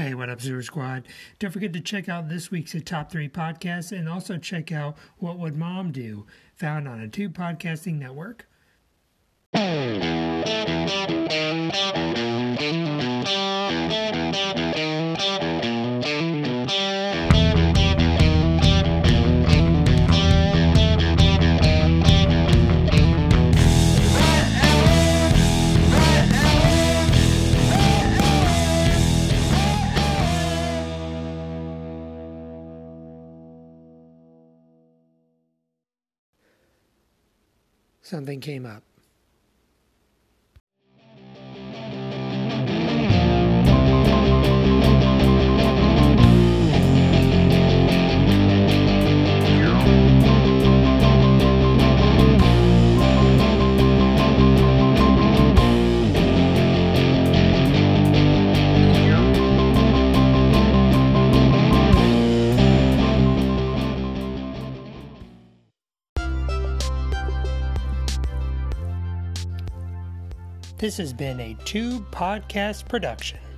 Hey, what up, Sewer Squad? Don't forget to check out this week's Top 3 podcast and also check out What Would Mom Do, found on a Tube Podcasting Network. Something came up. This has been a Tube Podcast production.